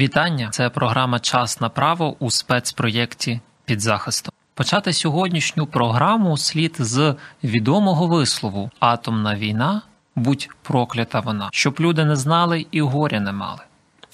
Вітання! Це програма Час на право у спецпроєкті під захистом. Почати сьогоднішню програму слід з відомого вислову Атомна війна, будь проклята вона, щоб люди не знали і горя не мали.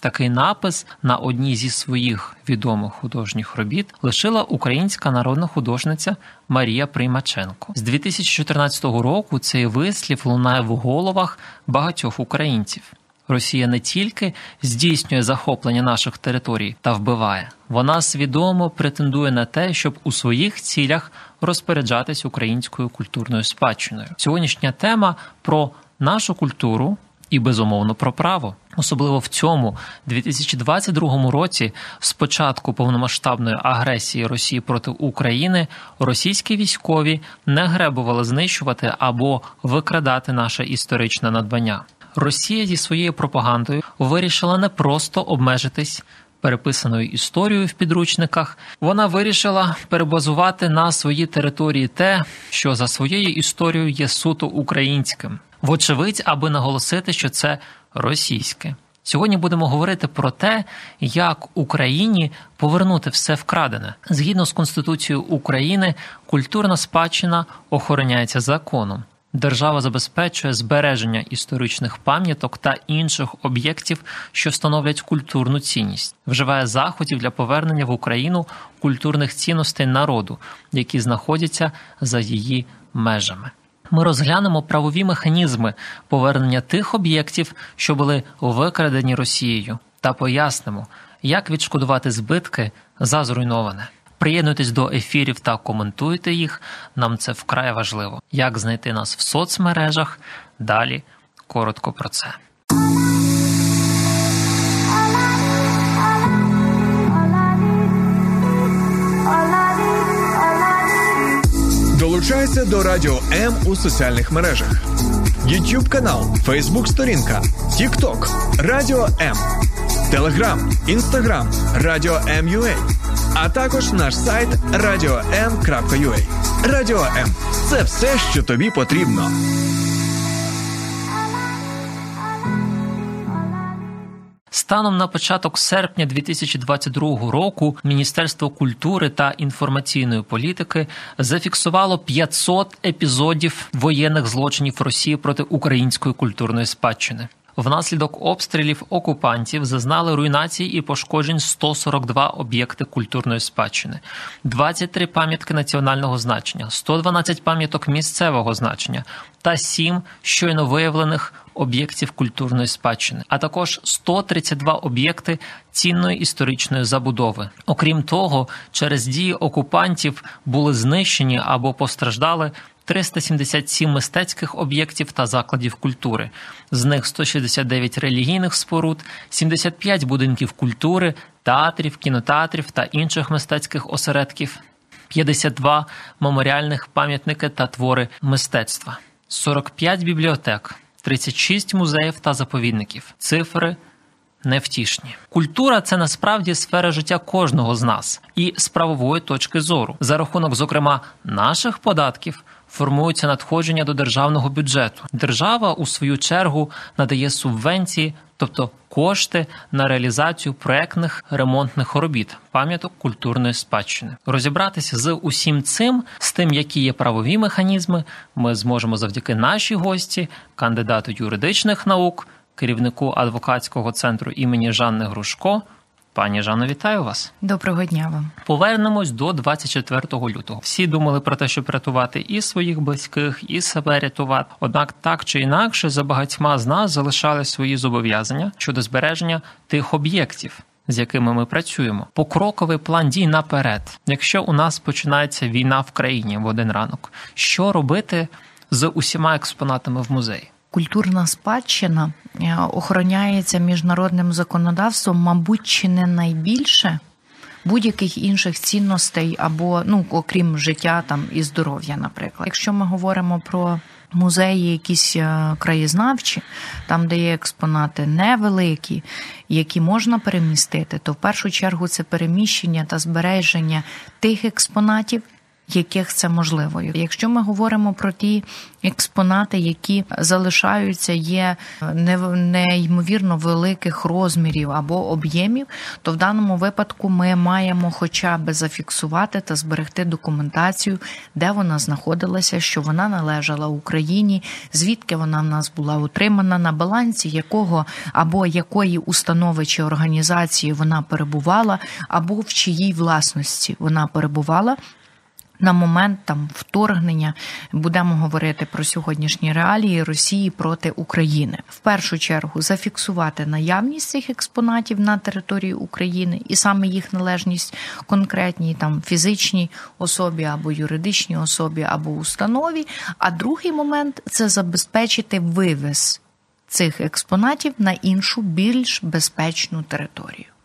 Такий напис на одній зі своїх відомих художніх робіт лишила українська народна художниця Марія Приймаченко. З 2014 року цей вислів лунає в головах багатьох українців. Росія не тільки здійснює захоплення наших територій та вбиває, вона свідомо претендує на те, щоб у своїх цілях розпоряджатись українською культурною спадщиною. Сьогоднішня тема про нашу культуру і безумовно про право. Особливо в цьому 2022 році, з початку повномасштабної агресії Росії проти України, російські військові не гребували знищувати або викрадати наше історичне надбання. Росія зі своєю пропагандою вирішила не просто обмежитись переписаною історією в підручниках. Вона вирішила перебазувати на свої території те, що за своєю історією є суто українським, вочевидь, аби наголосити, що це російське. Сьогодні будемо говорити про те, як Україні повернути все вкрадене. Згідно з Конституцією України, культурна спадщина охороняється законом. Держава забезпечує збереження історичних пам'яток та інших об'єктів, що становлять культурну цінність, вживає заходів для повернення в Україну культурних цінностей народу, які знаходяться за її межами. Ми розглянемо правові механізми повернення тих об'єктів, що були викрадені Росією, та пояснимо, як відшкодувати збитки за зруйноване. Приєднуйтесь до ефірів та коментуйте їх. Нам це вкрай важливо. Як знайти нас в соцмережах? Далі коротко про це. Долучайся до Радіо М у соціальних мережах: YouTube канал, Facebook сторінка, TikTok, Радіо М, Телеграм, Інстаграм, Радіо М.Ю.А. а також наш сайт radio.m.ua. Радіо М це все, що тобі потрібно. Станом на початок серпня 2022 року Міністерство культури та інформаційної політики зафіксувало 500 епізодів воєнних злочинів Росії проти української культурної спадщини. Внаслідок обстрілів окупантів зазнали руйнації і пошкоджень 142 об'єкти культурної спадщини, 23 пам'ятки національного значення, 112 пам'яток місцевого значення та 7 щойно виявлених об'єктів культурної спадщини, а також 132 об'єкти цінної історичної забудови. Окрім того, через дії окупантів були знищені або постраждали 377 мистецьких об'єктів та закладів культури, з них 169 релігійних споруд, 75 будинків культури, театрів, кінотеатрів та інших мистецьких осередків, 52 меморіальних пам'ятники та твори мистецтва, 45 бібліотек, 36 музеїв та заповідників. Цифри невтішні. Культура це насправді сфера життя кожного з нас і з правової точки зору, за рахунок, зокрема, наших податків. Формуються надходження до державного бюджету. Держава у свою чергу надає субвенції, тобто кошти на реалізацію проектних ремонтних робіт, пам'яток культурної спадщини. Розібратися з усім цим, з тим, які є правові механізми, ми зможемо завдяки нашій гості, кандидату юридичних наук, керівнику адвокатського центру імені Жанни Грушко. Пані Жано, вітаю вас. Доброго дня вам. Повернемось до 24 лютого. Всі думали про те, щоб рятувати і своїх близьких, і себе рятувати. Однак, так чи інакше, за багатьма з нас залишали свої зобов'язання щодо збереження тих об'єктів. З якими ми працюємо, покроковий план дій наперед. Якщо у нас починається війна в країні в один ранок, що робити з усіма експонатами в музеї? Культурна спадщина е, охороняється міжнародним законодавством, мабуть, чи не найбільше будь-яких інших цінностей або ну окрім життя там і здоров'я, наприклад. Якщо ми говоримо про музеї, якісь е, краєзнавчі, там, де є експонати невеликі, які можна перемістити, то в першу чергу це переміщення та збереження тих експонатів яких це можливо. Якщо ми говоримо про ті експонати, які залишаються, є неймовірно великих розмірів або об'ємів, то в даному випадку ми маємо хоча б зафіксувати та зберегти документацію, де вона знаходилася, що вона належала Україні, звідки вона в нас була утримана, на балансі якого або якої установи чи організації вона перебувала, або в чиїй власності вона перебувала на момент там вторгнення будемо говорити про сьогоднішні реалії Росії проти України. В першу чергу зафіксувати наявність цих експонатів на території України і саме їх належність конкретній там фізичній особі або юридичній особі або установі. А другий момент це забезпечити вивез цих експонатів на іншу більш безпечну територію.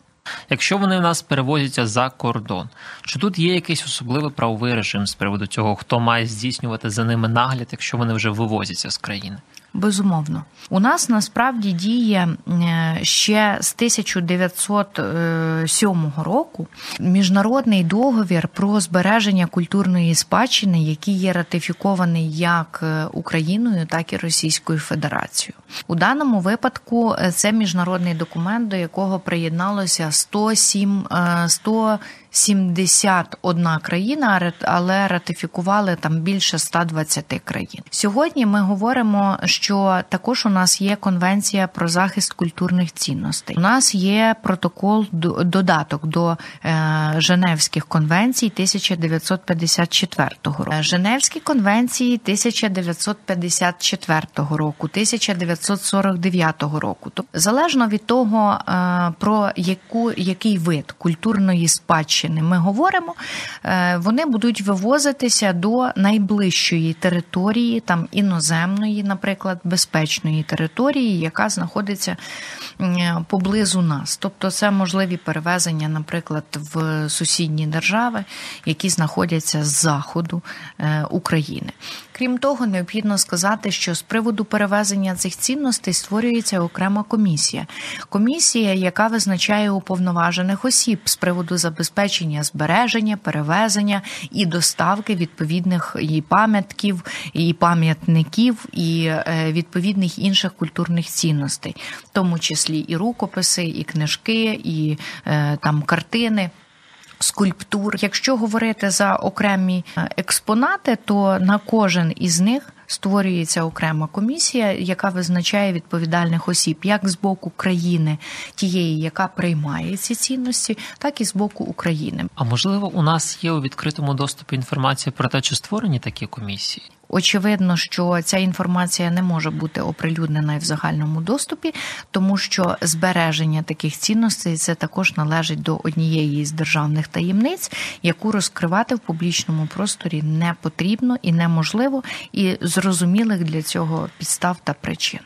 Якщо вони в нас перевозяться за кордон, чи тут є якийсь особливий правовий режим з приводу цього, хто має здійснювати за ними нагляд, якщо вони вже вивозяться з країни? Безумовно, у нас насправді діє е, ще з 1907 року міжнародний договір про збереження культурної спадщини, який є ратифікований як е, Україною, так і Російською Федерацією. У даному випадку е, це міжнародний документ, до якого приєдналося 107 100 71 країна, але ратифікували там більше 120 країн. Сьогодні ми говоримо, що також у нас є конвенція про захист культурних цінностей. У нас є протокол додаток до е, Женевських конвенцій 1954 року. Женевські конвенції 1954 року, 1949 року. Тобто залежно від того, е, про яку який вид культурної спадщини Німеччини ми говоримо, е, вони будуть вивозитися до найближчої території, там іноземної, наприклад, безпечної території, яка знаходиться поблизу нас. Тобто, це можливі перевезення, наприклад, в сусідні держави, які знаходяться з заходу е, України. Крім того, необхідно сказати, що з приводу перевезення цих цінностей створюється окрема комісія. Комісія, яка визначає уповноважених осіб з приводу забезпечення збереження, перевезення і доставки відповідних і пам'ятків, і пам'ятників, і е, відповідних інших культурних цінностей, в тому числі і рукописи, і книжки, і е, там картини скульптур. Якщо говорити за окремі е, експонати, то на кожен із них створюється окрема комісія, яка визначає відповідальних осіб, як з боку країни, тієї, яка приймає ці цінності, так і з боку України. А можливо, у нас є у відкритому доступі інформація про те, чи створені такі комісії? Очевидно, що ця інформація не може бути оприлюднена в загальному доступі, тому що збереження таких цінностей це також належить до однієї з державних таємниць, яку розкривати в публічному просторі не потрібно і неможливо, і зрозумілих для цього підстав та причин.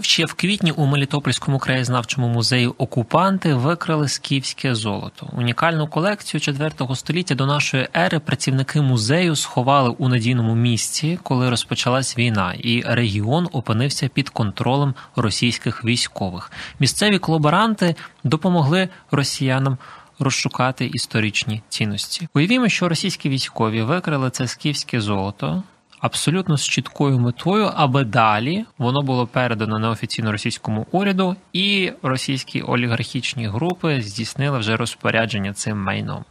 Ще в квітні у Мелітопольському краєзнавчому музеї окупанти викрали скіфське золото. Унікальну колекцію 4 століття до нашої ери працівники музею сховали у надійному місці, коли розпочалась війна, і регіон опинився під контролем російських військових. Місцеві колаборанти допомогли росіянам. Розшукати історичні цінності. Уявімо, що російські військові викрили це скіфське золото, абсолютно з чіткою метою, аби далі воно було передано неофіційно російському уряду, і російські олігархічні групи здійснили вже розпорядження цим майном.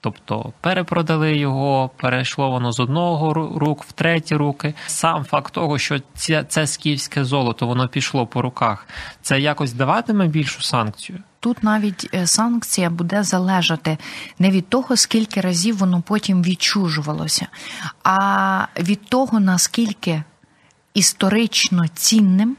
Тобто перепродали його, перейшло воно з одного рук в треті руки. Сам факт того, що це, це скіфське золото воно пішло по руках, це якось даватиме більшу санкцію. Тут навіть е, санкція буде залежати не від того, скільки разів воно потім відчужувалося, а від того, наскільки історично цінним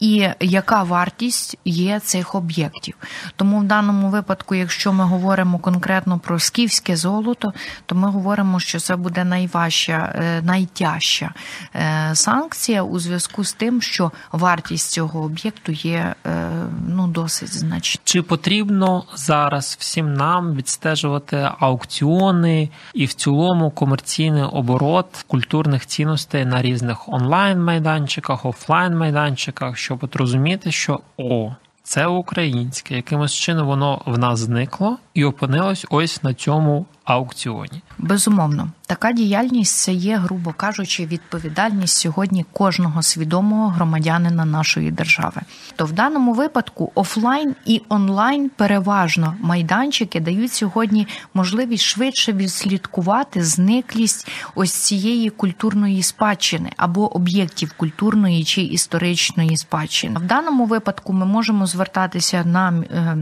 і яка вартість є цих об'єктів. Тому в даному випадку, якщо ми говоримо конкретно про скіфське золото, то ми говоримо, що це буде найважча, е, найтяжча е, санкція у зв'язку з тим, що вартість цього об'єкту є е, ну досить значна. Чи потрібно зараз всім нам відстежувати аукціони і в цілому комерційний оборот культурних цінностей на різних онлайн майданчиках, офлайн майданчиках? Щоб от розуміти, що о, це українське, якимось чином воно в нас зникло і опинилось ось на цьому аукціоні. Безумовно, така діяльність це є, грубо кажучи, відповідальність сьогодні кожного свідомого громадянина нашої держави. То в даному випадку офлайн і онлайн переважно майданчики дають сьогодні можливість швидше відслідкувати зниклість ось цієї культурної спадщини або об'єктів культурної чи історичної спадщини. В даному випадку ми можемо звертатися на е,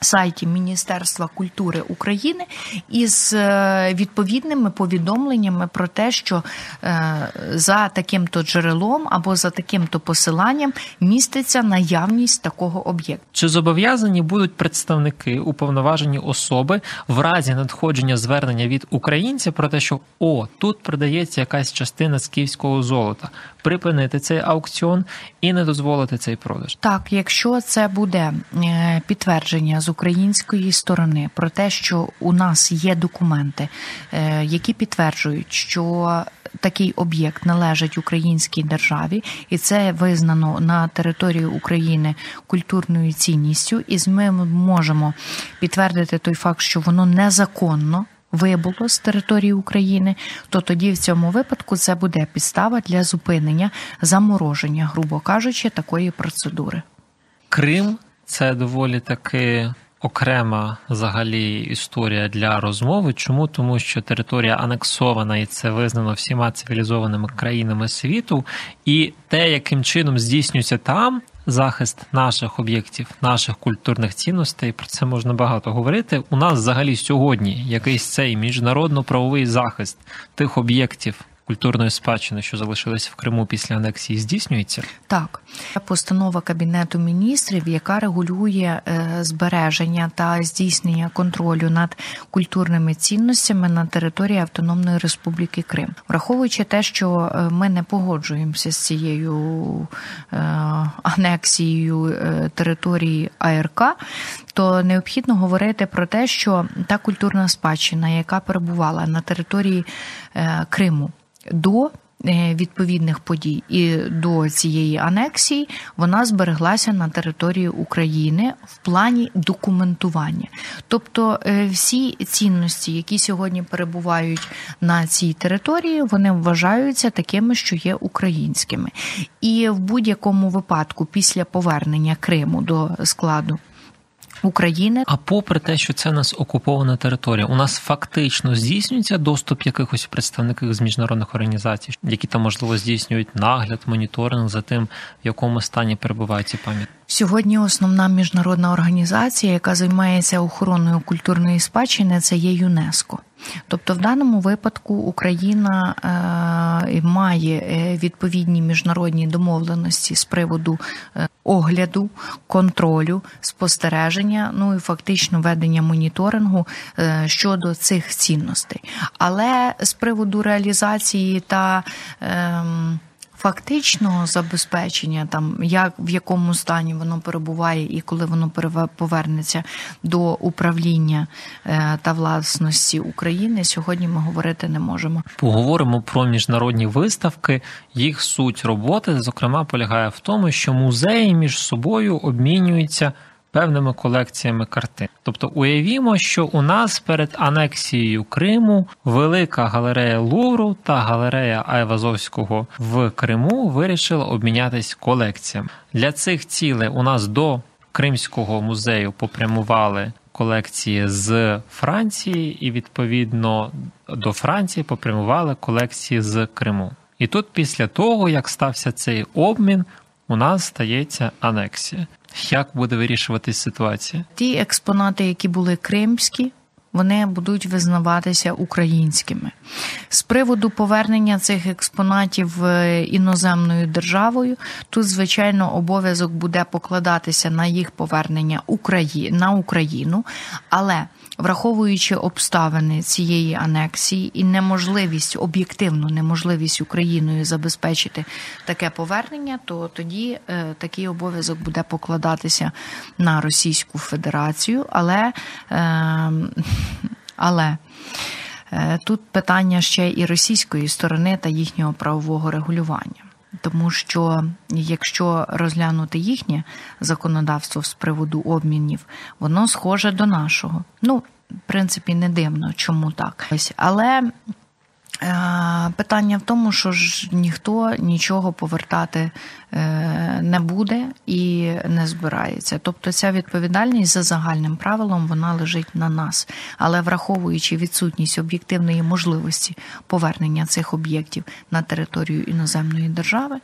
сайті Міністерства культури України із е, відповідними повідомленнями про те, що е, за таким-то джерелом або за таким-то посиланням міститься наявність такого об'єкту. Чи зобов'язані будуть представники уповноважені особи в разі надходження звернення від українця про те, що о тут продається якась частина скіфського золота, припинити цей аукціон і не дозволити цей продаж? Так, якщо це буде е, підтвердження з української сторони про те, що у нас є документи, е, які підтверджують, що такий об'єкт належить українській державі, і це визнано на території України культурною цінністю, і ми можемо підтвердити той факт, що воно незаконно. Вибуло з території України, то тоді в цьому випадку це буде підстава для зупинення замороження, грубо кажучи, такої процедури. Крим це доволі таки окрема взагалі історія для розмови. Чому? Тому що територія анексована і це визнано всіма цивілізованими країнами світу, і те, яким чином здійснюється там. Захист наших об'єктів, наших культурних цінностей, про це можна багато говорити. У нас взагалі сьогодні якийсь цей міжнародно-правовий захист тих об'єктів, культурної спадщини, що залишилися в Криму після анексії, здійснюється? Так, постанова кабінету міністрів, яка регулює е, збереження та здійснення контролю над культурними цінностями на території Автономної Республіки Крим, враховуючи те, що е, ми не погоджуємося з цією е, анексією території АРК, то необхідно говорити про те, що та культурна спадщина, яка перебувала на території Криму до е, відповідних подій і до цієї анексії вона збереглася на території України в плані документування. Тобто е, всі цінності, які сьогодні перебувають на цій території, вони вважаються такими, що є українськими. І в будь-якому випадку, після повернення Криму до складу України. А попри те, що це у нас окупована територія, у нас фактично здійснюється доступ якихось представників з міжнародних організацій, які там можливо здійснюють нагляд, моніторинг за тим, в якому стані перебувають ці пам'ятки. Сьогодні основна міжнародна організація, яка займається охороною культурної спадщини, це є ЮНЕСКО. Тобто, в даному випадку Україна е, має е, відповідні міжнародні домовленості з приводу е, огляду, контролю, спостереження, ну і фактично ведення моніторингу щодо цих цінностей. Але з приводу реалізації та ем, фактичного забезпечення, там як в якому стані воно перебуває, і коли воно повернеться до управління е, та власності України, сьогодні ми говорити не можемо. Поговоримо про міжнародні виставки. Їх суть роботи зокрема полягає в тому, що музеї між собою обмінюються певними колекціями картин. Тобто уявімо, що у нас перед анексією Криму велика галерея Лувру та галерея Айвазовського в Криму вирішили обмінятись колекціями. Для цих цілей у нас до Кримського музею попрямували. Колекції з Франції, і відповідно до Франції попрямували колекції з Криму. І тут, після того, як стався цей обмін, у нас стається анексія. Як буде вирішуватись ситуація? Ті експонати, які були кримські, вони будуть визнаватися українськими. З приводу повернення цих експонатів е, іноземною державою, тут, звичайно, обов'язок буде покладатися на їх повернення на Україну, але враховуючи обставини цієї анексії і неможливість, об'єктивну неможливість Україною забезпечити таке повернення, то тоді е, такий обов'язок буде покладатися на Російську Федерацію, але е, але е, тут питання ще і російської сторони та їхнього правового регулювання. Тому що якщо розглянути їхнє законодавство з приводу обмінів, воно схоже до нашого. Ну, в принципі, не дивно, чому так. Але питання в тому, що ж ніхто нічого повертати е, не буде і не збирається. Тобто ця відповідальність за загальним правилом вона лежить на нас. Але враховуючи відсутність об'єктивної можливості повернення цих об'єктів на територію іноземної держави,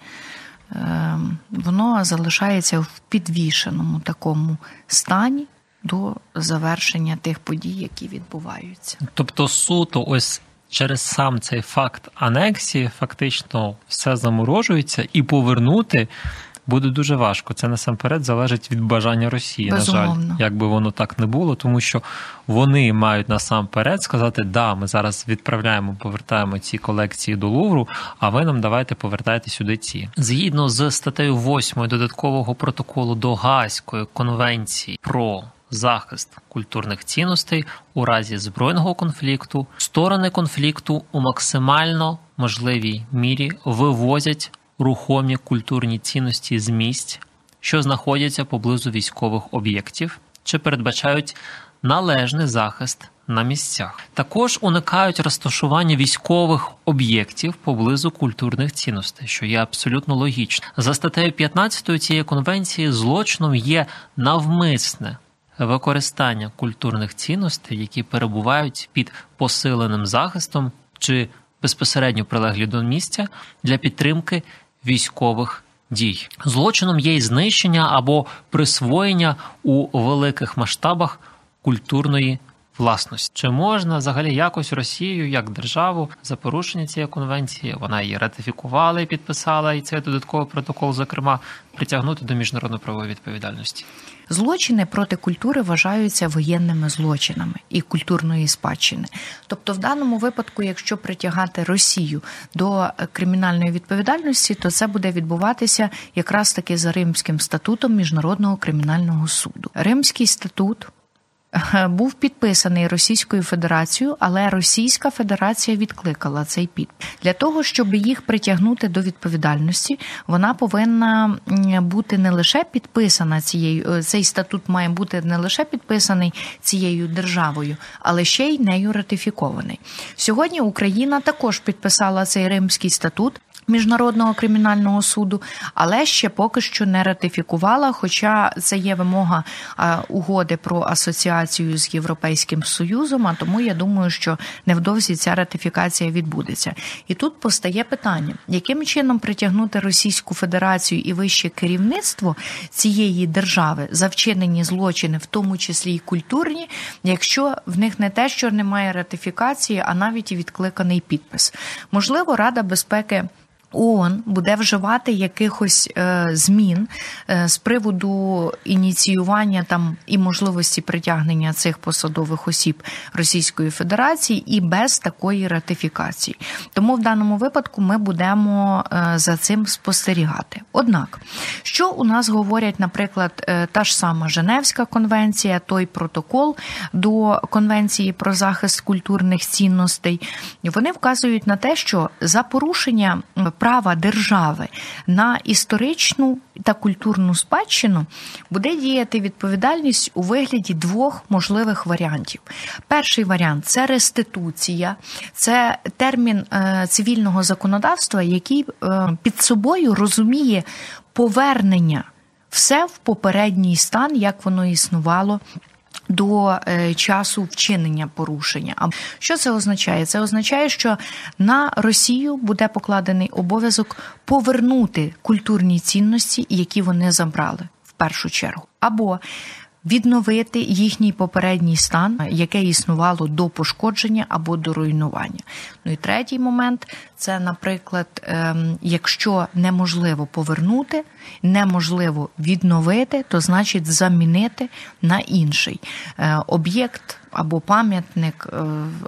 е, воно залишається в підвішеному такому стані. До завершення тих подій, які відбуваються, тобто суто, ось через сам цей факт анексії фактично все заморожується і повернути. Буде дуже важко. Це насамперед залежить від бажання Росії. Безумовно. На жаль, як би воно так не було, тому що вони мають насамперед сказати, да, ми зараз відправляємо, повертаємо ці колекції до Лувру, а ви нам давайте повертайте сюди ці. Згідно з статтею 8 додаткового протоколу до Гаазької конвенції про захист культурних цінностей у разі збройного конфлікту, сторони конфлікту у максимально можливій мірі вивозять рухомі культурні цінності з місць, що знаходяться поблизу військових об'єктів, чи передбачають належний захист. На місцях також уникають розташування військових об'єктів поблизу культурних цінностей, що є абсолютно логічно. За статтею 15 цієї конвенції злочином є навмисне використання культурних цінностей, які перебувають під посиленим захистом чи безпосередньо прилеглі до місця для підтримки військових дій. Злочином є й знищення або присвоєння у великих масштабах культурної. Власності чи можна взагалі якось Росію як державу за порушення цієї конвенції? Вона її ратифікувала і підписала, і цей додатковий протокол, зокрема, притягнути до міжнародно правової відповідальності. Злочини проти культури вважаються воєнними злочинами і культурної спадщини. Тобто, в даному випадку, якщо притягати Росію до кримінальної відповідальності, то це буде відбуватися якраз таки за Римським статутом Міжнародного кримінального суду. Римський статут був підписаний Російською Федерацією, але Російська Федерація відкликала цей під для того, щоб їх притягнути до відповідальності. Вона повинна бути не лише підписана цією. Е, цей статут має бути не лише підписаний цією державою, але ще й нею ратифікований. Сьогодні Україна також підписала цей Римський статут. Міжнародного кримінального суду, але ще поки що не ратифікувала. Хоча це є вимога угоди про асоціацію з Європейським Союзом. А тому я думаю, що невдовзі ця ратифікація відбудеться. І тут постає питання, яким чином притягнути Російську Федерацію і вище керівництво цієї держави за вчинені злочини, в тому числі й культурні, якщо в них не те, що немає ратифікації, а навіть і відкликаний підпис, можливо, Рада безпеки. ООН буде вживати якихось е, змін е, з приводу ініціювання там і можливості притягнення цих посадових осіб Російської Федерації і без такої ратифікації. Тому в даному випадку ми будемо е, за цим спостерігати. Однак, що у нас говорять, наприклад, та ж сама Женевська конвенція, той протокол до Конвенції про захист культурних цінностей, вони вказують на те, що за порушення права держави на історичну та культурну спадщину буде діяти відповідальність у вигляді двох можливих варіантів. Перший варіант це реституція, це термін е, цивільного законодавства, який е, під собою розуміє повернення все в попередній стан, як воно існувало до е, часу вчинення порушення. А що це означає? Це означає, що на Росію буде покладений обов'язок повернути культурні цінності, які вони забрали в першу чергу, або відновити їхній попередній стан, яке існувало до пошкодження або до руйнування. Ну і третій момент це, наприклад, ем, якщо неможливо повернути, неможливо відновити, то значить замінити на інший е, об'єкт або пам'ятник, е,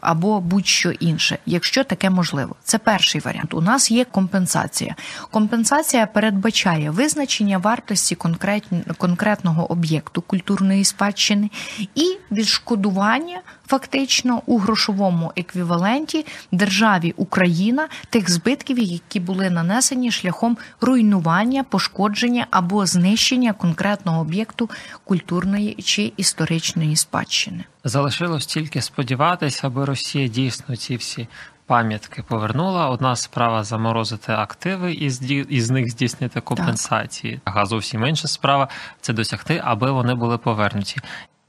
або будь-що інше, якщо таке можливо. Це перший варіант. У нас є компенсація. Компенсація передбачає визначення вартості конкретного об'єкту культурної спадщини і відшкодування фактично у грошовому еквіваленті державі Україна тих збитків, які були нанесені шляхом руйнування, пошкодження або знищення конкретного об'єкту культурної чи історичної спадщини. Залишилось тільки сподіватися, аби Росія дійсно ці всі пам'ятки повернула. Одна справа заморозити активи і з них здійснити компенсації. А зовсім інша справа це досягти, аби вони були повернуті.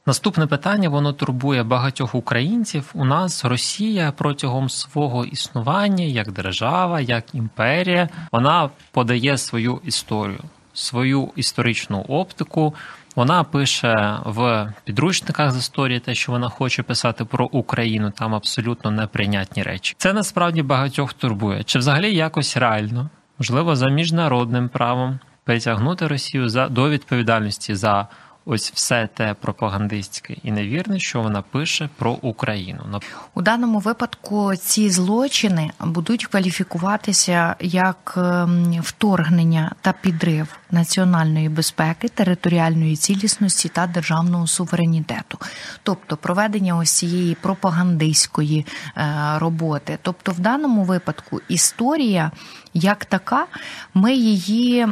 Наступне питання воно турбує багатьох українців. У нас Росія протягом свого існування як держава, як імперія, вона подає свою історію, свою історичну оптику. Вона пише в підручниках з історії те, що вона хоче писати про Україну, там абсолютно неприйнятні речі. Це насправді багатьох турбує. Чи взагалі якось реально, можливо, за міжнародним правом притягнути Росію за до відповідальності за ось все те пропагандистське і невірне, що вона пише про Україну. У даному випадку ці злочини будуть кваліфікуватися як ем, вторгнення та підрив національної безпеки, територіальної цілісності та державного суверенітету, тобто проведення ось цієї пропагандистської е, роботи. Тобто, в даному випадку історія як така, ми її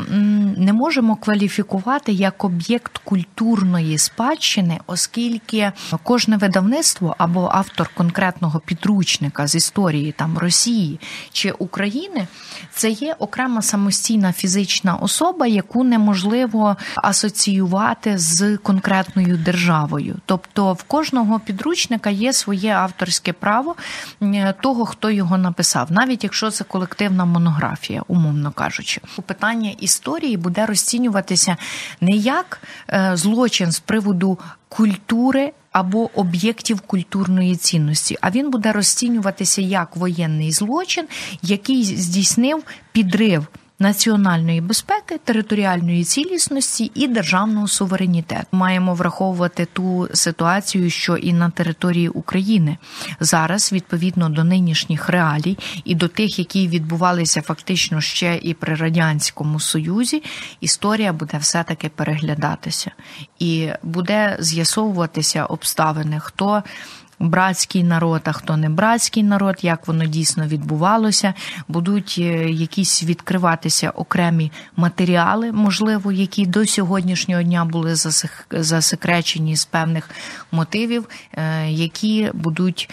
не можемо кваліфікувати як об'єкт культурної спадщини, оскільки кожне видавництво або автор конкретного підручника з історії там Росії чи України це є окрема самостійна фізична особа, яку неможливо асоціювати з конкретною державою. Тобто в кожного підручника є своє авторське право того, хто його написав, навіть якщо це колективна монографія умовно кажучи. Питання історії буде розцінюватися не як е, злочин з приводу культури. Або об'єктів культурної цінності, а він буде розцінюватися як воєнний злочин, який здійснив підрив національної безпеки, територіальної цілісності і державного суверенітету. Маємо враховувати ту ситуацію, що і на території України зараз, відповідно до нинішніх реалій і до тих, які відбувалися фактично ще і при радянському союзі, історія буде все таки переглядатися і буде з'ясовуватися обставини, хто братський народ, а хто не братський народ, як воно дійсно відбувалося, будуть е, якісь відкриватися окремі матеріали, можливо, які до сьогоднішнього дня були засекречені з певних мотивів, е, які будуть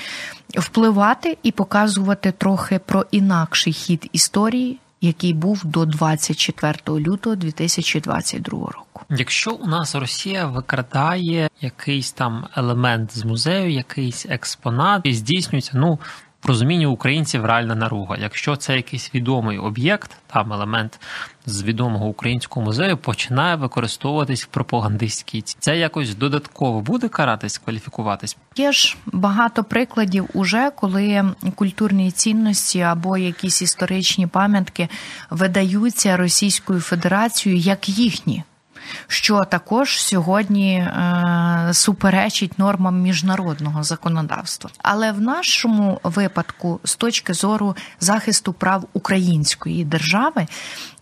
впливати і показувати трохи про інакший хід історії. Який був до 24 лютого 2022 року. Якщо у нас Росія викрадає якийсь там елемент з музею, якийсь експонат і здійснюється, ну в розумінні українців реальна наруга. Якщо це якийсь відомий об'єкт, там елемент з відомого українського музею починає використовуватись в пропагандистській ці. Це якось додатково буде каратись, кваліфікуватись. Є ж багато прикладів, уже коли культурні цінності або якісь історичні пам'ятки видаються Російською Федерацією як їхні що також сьогодні е, суперечить нормам міжнародного законодавства. Але в нашому випадку, з точки зору захисту прав української держави,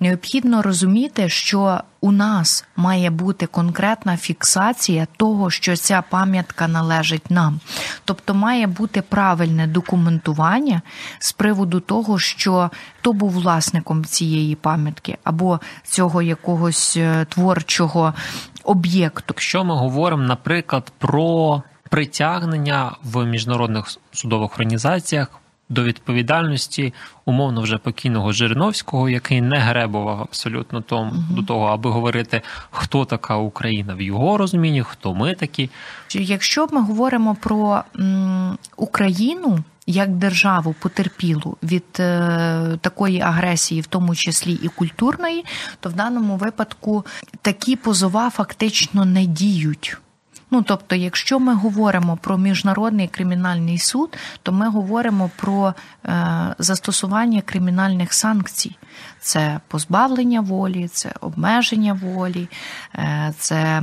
необхідно розуміти, що у нас має бути конкретна фіксація того, що ця пам'ятка належить нам. Тобто має бути правильне документування з приводу того, що хто був власником цієї пам'ятки або цього якогось е, творчого об'єкту. Якщо ми говоримо, наприклад, про притягнення в міжнародних судових організаціях до відповідальності умовно вже покійного Жириновського, який не гребував абсолютно том, угу. до того, аби говорити, хто така Україна в його розумінні, хто ми такі. Якщо ми говоримо про м, Україну. Як державу потерпілу від е, такої агресії, в тому числі і культурної, то в даному випадку такі позова фактично не діють Ну тобто, якщо ми говоримо про міжнародний кримінальний суд, то ми говоримо про е, застосування кримінальних санкцій. Це позбавлення волі, це обмеження волі, е, це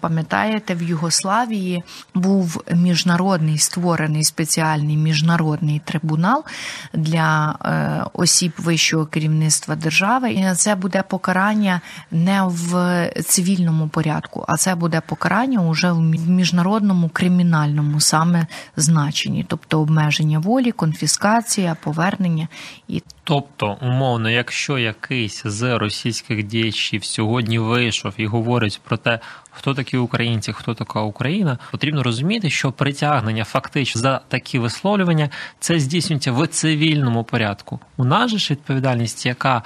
пам'ятаєте, в Югославії був міжнародний створений спеціальний міжнародний трибунал для е, осіб вищого керівництва держави. І це буде покарання не в цивільному порядку, а це буде покарання уже в міжнародному кримінальному саме значенні, тобто обмеження волі, конфіскація, повернення і Тобто, умовно, якщо якийсь з російських діячів сьогодні вийшов і говорить про те, хто такі українці, хто така Україна, потрібно розуміти, що притягнення фактично за такі висловлювання це здійснюється в цивільному порядку. У нас же ж відповідальність, яка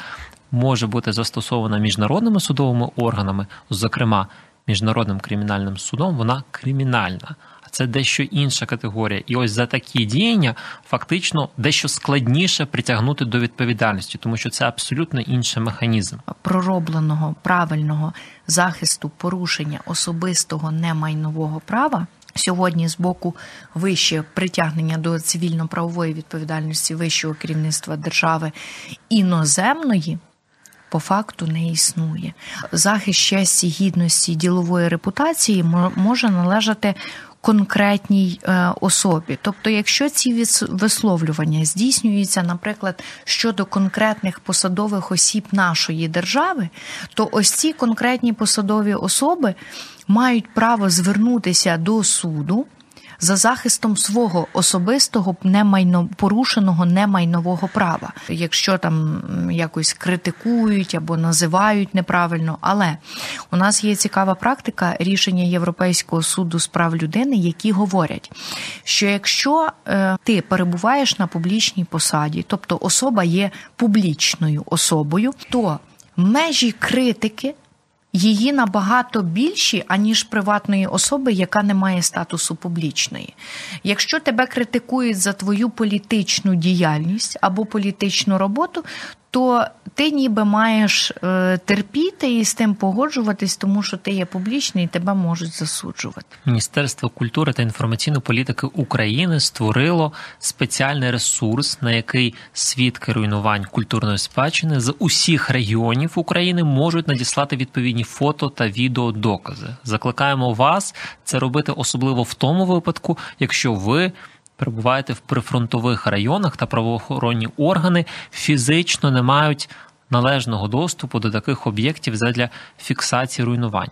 може бути застосована міжнародними судовими органами, зокрема міжнародним кримінальним судом, вона кримінальна це дещо інша категорія. І ось за такі діяння фактично дещо складніше притягнути до відповідальності, тому що це абсолютно інший механізм проробленого правильного захисту порушення особистого немайнового права. Сьогодні з боку вище притягнення до цивільно-правової відповідальності вищого керівництва держави іноземної по факту не існує. Захист честі, гідності ділової репутації може належати конкретній е, особі. Тобто, якщо ці висловлювання здійснюються, наприклад, щодо конкретних посадових осіб нашої держави, то ось ці конкретні посадові особи мають право звернутися до суду за захистом свого особистого немайно порушеного немайнового права, якщо там якось критикують або називають неправильно. Але у нас є цікава практика рішення Європейського суду з прав людини, які говорять, що якщо е, ти перебуваєш на публічній посаді, тобто особа є публічною особою, то межі критики її набагато більші, аніж приватної особи, яка не має статусу публічної. Якщо тебе критикують за твою політичну діяльність або політичну роботу, то ти ніби маєш е, терпіти і з тим погоджуватись, тому що ти є публічний і тебе можуть засуджувати. Міністерство культури та інформаційної політики України створило спеціальний ресурс, на який свідки руйнувань культурної спадщини з усіх регіонів України можуть надіслати відповідні фото та відеодокази. Закликаємо вас це робити особливо в тому випадку, якщо ви перебуваєте в прифронтових районах та правоохоронні органи фізично не мають належного доступу до таких об'єктів задля фіксації руйнувань.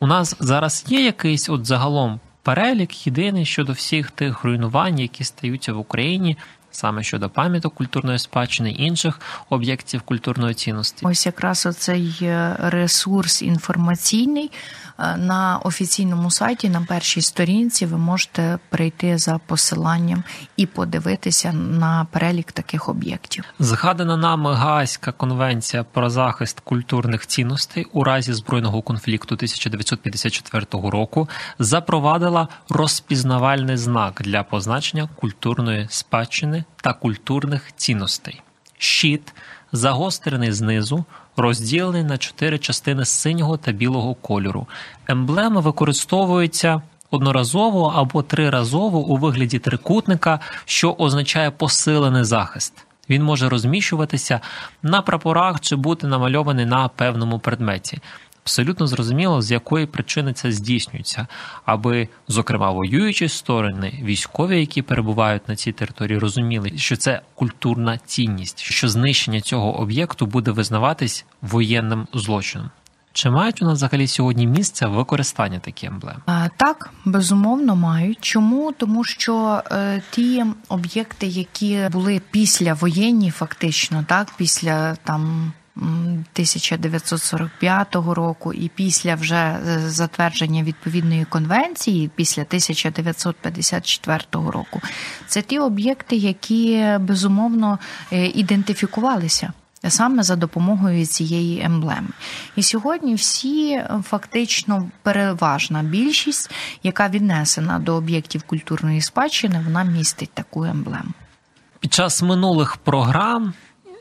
У нас зараз є якийсь от загалом перелік єдиний щодо всіх тих руйнувань, які стаються в Україні. Саме щодо пам'яток культурної спадщини інших об'єктів культурної цінності, ось якраз оцей е, ресурс інформаційний Е, на офіційному сайті на першій сторінці ви можете прийти за посиланням і подивитися на перелік таких об'єктів. Згадана нами Гаазька конвенція про захист культурних цінностей у разі збройного конфлікту 1954 року запровадила розпізнавальний знак для позначення культурної спадщини та культурних цінностей. Щит загострений знизу розділений на чотири частини синього та білого кольору. Емблема використовується одноразово або триразово у вигляді трикутника, що означає посилений захист. Він може розміщуватися на прапорах чи бути намальований на певному предметі абсолютно зрозуміло, з якої причини це здійснюється, аби, зокрема, воюючі сторони, військові, які перебувають на цій території, розуміли, що це культурна цінність, що знищення цього об'єкту буде визнаватись воєнним злочином. Чи мають у нас взагалі сьогодні місце використання такі емблеми? Так, безумовно, мають. Чому? Тому що е, ті об'єкти, які були після воєнні, фактично, так, після там 1945 року, і після вже е, затвердження відповідної конвенції, після 1954 року, це ті об'єкти, які безумовно е, ідентифікувалися. Саме за допомогою цієї емблеми. І сьогодні всі е, фактично переважна більшість, яка віднесена до об'єктів культурної спадщини, вона містить таку емблему. Під час минулих програм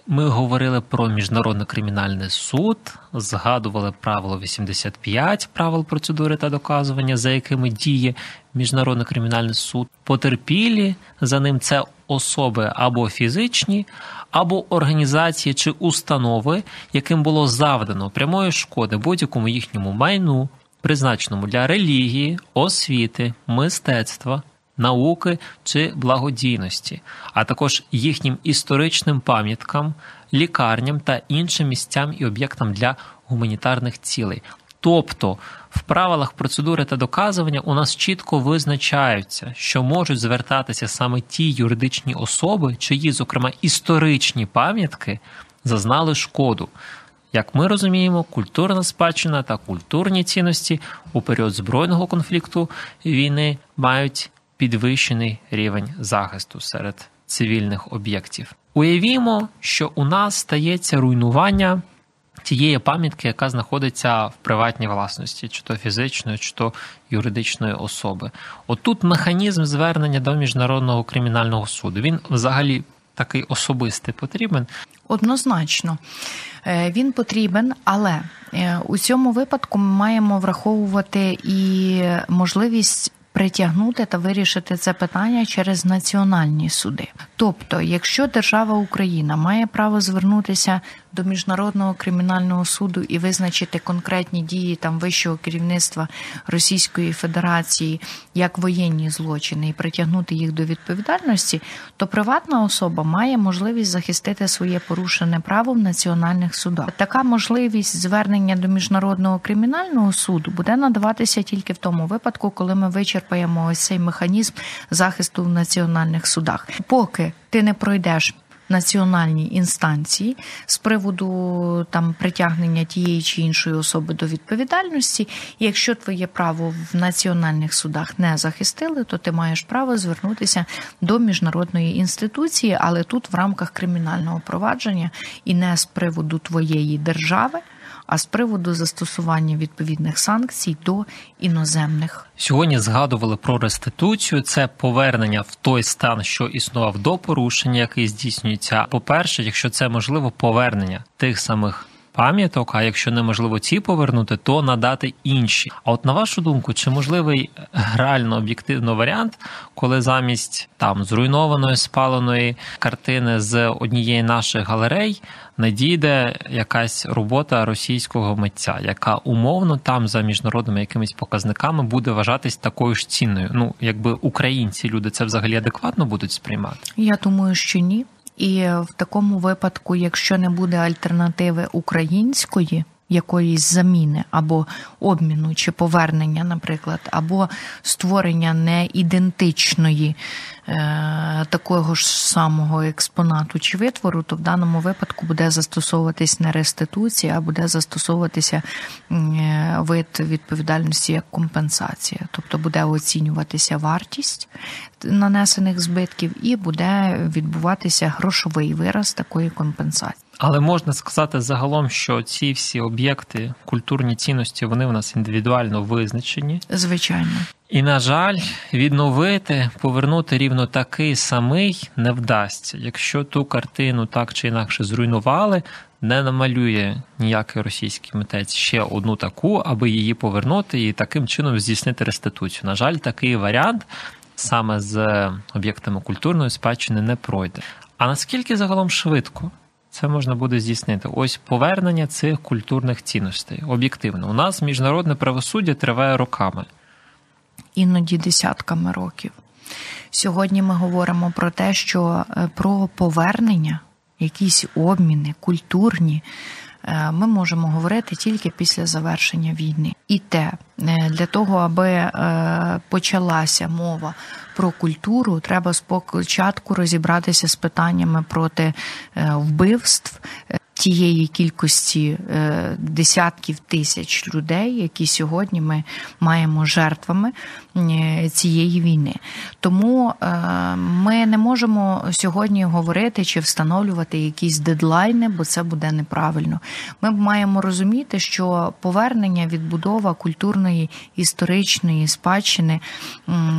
Ми говорили про міжнародний кримінальний суд, згадували правило 85 правил процедури та доказування, за якими діє міжнародний кримінальний суд. Потерпілі за ним це особи або фізичні, або організації чи установи, яким було завдано прямої шкоди будь-якому їхньому майну, призначеному для релігії, освіти, мистецтва. Науки чи благодійності, а також їхнім історичним пам'яткам, лікарням та іншим місцям і об'єктам для гуманітарних цілей. Тобто в правилах процедури та доказування у нас чітко визначаються, що можуть звертатися саме ті юридичні особи, чиї, зокрема, історичні пам'ятки зазнали шкоду. Як ми розуміємо, культурна спадщина та культурні цінності у період збройного конфлікту війни мають підвищений рівень захисту серед цивільних об'єктів. Уявімо, що у нас стається руйнування тієї пам'ятки, яка знаходиться в приватній власності, чи то фізичної, чи то юридичної особи. Отут механізм звернення до міжнародного кримінального суду. Він взагалі такий особистий потрібен. Однозначно, е, він потрібен, але е, у цьому випадку ми маємо враховувати і можливість притягнути та вирішити це питання через національні суди. Тобто, якщо держава Україна має право звернутися до міжнародного кримінального суду і визначити конкретні дії там вищого керівництва Російської Федерації як воєнні злочини і притягнути їх до відповідальності, то приватна особа має можливість захистити своє порушене право в національних судах. Така можливість звернення до міжнародного кримінального суду буде надаватися тільки в тому випадку, коли ми вичерпаємо ось цей механізм захисту в національних судах. Поки ти не пройдеш національній інстанції з приводу там притягнення тієї чи іншої особи до відповідальності. І якщо твоє право в національних судах не захистили, то ти маєш право звернутися до міжнародної інституції, але тут в рамках кримінального провадження і не з приводу твоєї держави а з приводу застосування відповідних санкцій до іноземних. Сьогодні згадували про реституцію. Це повернення в той стан, що існував до порушення, який здійснюється. По перше, якщо це можливо, повернення тих самих пам'яток. А якщо неможливо ці повернути, то надати інші. А от на вашу думку, чи можливий реально об'єктивно варіант, коли замість там зруйнованої спаленої картини з однієї наших галерей надійде якась робота російського митця, яка умовно там за міжнародними якимись показниками буде вважатись такою ж цінною? Ну якби українці люди це взагалі адекватно будуть сприймати? Я думаю, що ні. І в такому випадку, якщо не буде альтернативи української якоїсь заміни або обміну чи повернення, наприклад, або створення неідентичної е, такого ж самого експонату чи витвору, то в даному випадку буде застосовуватись не реституція, а буде застосовуватися е, вид відповідальності як компенсація, тобто буде оцінюватися вартість нанесених збитків і буде відбуватися грошовий вираз такої компенсації. Але можна сказати загалом, що ці всі об'єкти, культурні цінності, вони в нас індивідуально визначені. Звичайно. І, на жаль, відновити, повернути рівно такий самий не вдасться. Якщо ту картину так чи інакше зруйнували, не намалює ніякий російський митець ще одну таку, аби її повернути і таким чином здійснити реституцію. На жаль, такий варіант саме з об'єктами культурної спадщини не пройде. А наскільки загалом швидко? Це можна буде здійснити. Ось повернення цих культурних цінностей. Об'єктивно, у нас міжнародне правосуддя триває роками, іноді десятками років. Сьогодні ми говоримо про те, що е, про повернення, якісь обміни, культурні. Е, ми можемо говорити тільки після завершення війни, і те е, для того, аби почалася мова про культуру, треба спочатку розібратися з питаннями проти е, вбивств. тієї кількості е, десятків тисяч людей, які сьогодні ми маємо жертвами е, цієї війни. Тому е, ми не можемо сьогодні говорити чи встановлювати якісь дедлайни, бо це буде неправильно. Ми маємо розуміти, що повернення, відбудова культурної історичної спадщини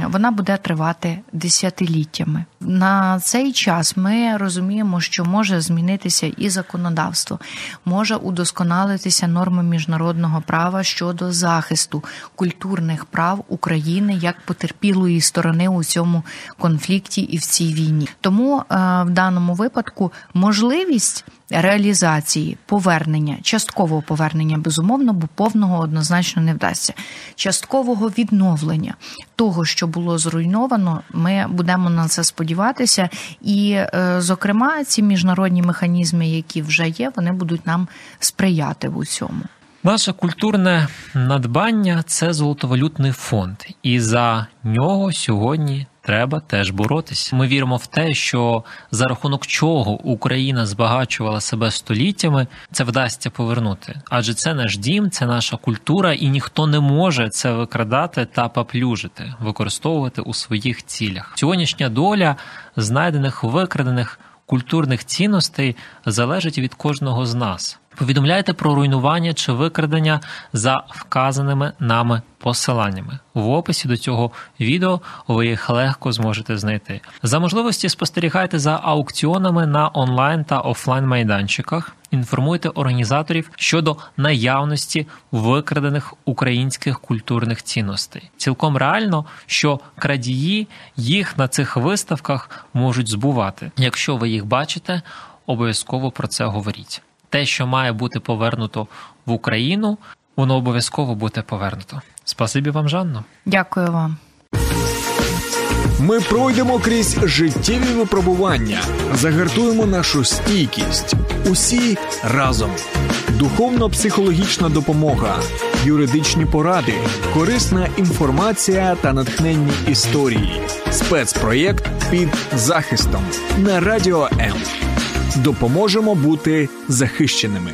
вона буде тривати десятиліттями. На цей час ми розуміємо, що може змінитися і законодавство, може удосконалитися норми міжнародного права щодо захисту культурних прав України як потерпілої сторони у цьому конфлікті і в цій війні. Тому е, в даному випадку можливість реалізації повернення, часткового повернення, безумовно, бо повного однозначно не вдасться. Часткового відновлення того, що було зруйновано, ми будемо на це сподіватися. І, е, зокрема, ці міжнародні механізми, які вже є, вони будуть нам сприяти в усьому. Наше культурне надбання це золотовалютний фонд, і за нього сьогодні треба теж боротися. Ми віримо в те, що за рахунок чого Україна збагачувала себе століттями, це вдасться повернути. Адже це наш дім, це наша культура, і ніхто не може це викрадати та поплюжити, використовувати у своїх цілях. Сьогоднішня доля знайдених викрадених культурних цінностей залежить від кожного з нас. Повідомляйте про руйнування чи викрадення за вказаними нами посиланнями. В описі до цього відео ви їх легко зможете знайти. За можливості спостерігайте за аукціонами на онлайн та офлайн майданчиках. Інформуйте організаторів щодо наявності викрадених українських культурних цінностей. Цілком реально, що крадії їх на цих виставках можуть збувати. Якщо ви їх бачите, обов'язково про це говоріть те, що має бути повернуто в Україну, воно обов'язково буде повернуто. Спасибі вам, Жанно. Дякую вам. Ми пройдемо крізь життєві випробування, загартуємо нашу стійкість. Усі разом. Духовно-психологічна допомога, юридичні поради, корисна інформація та натхненні історії. Спецпроєкт під захистом на радіо М допоможемо бути захищеними.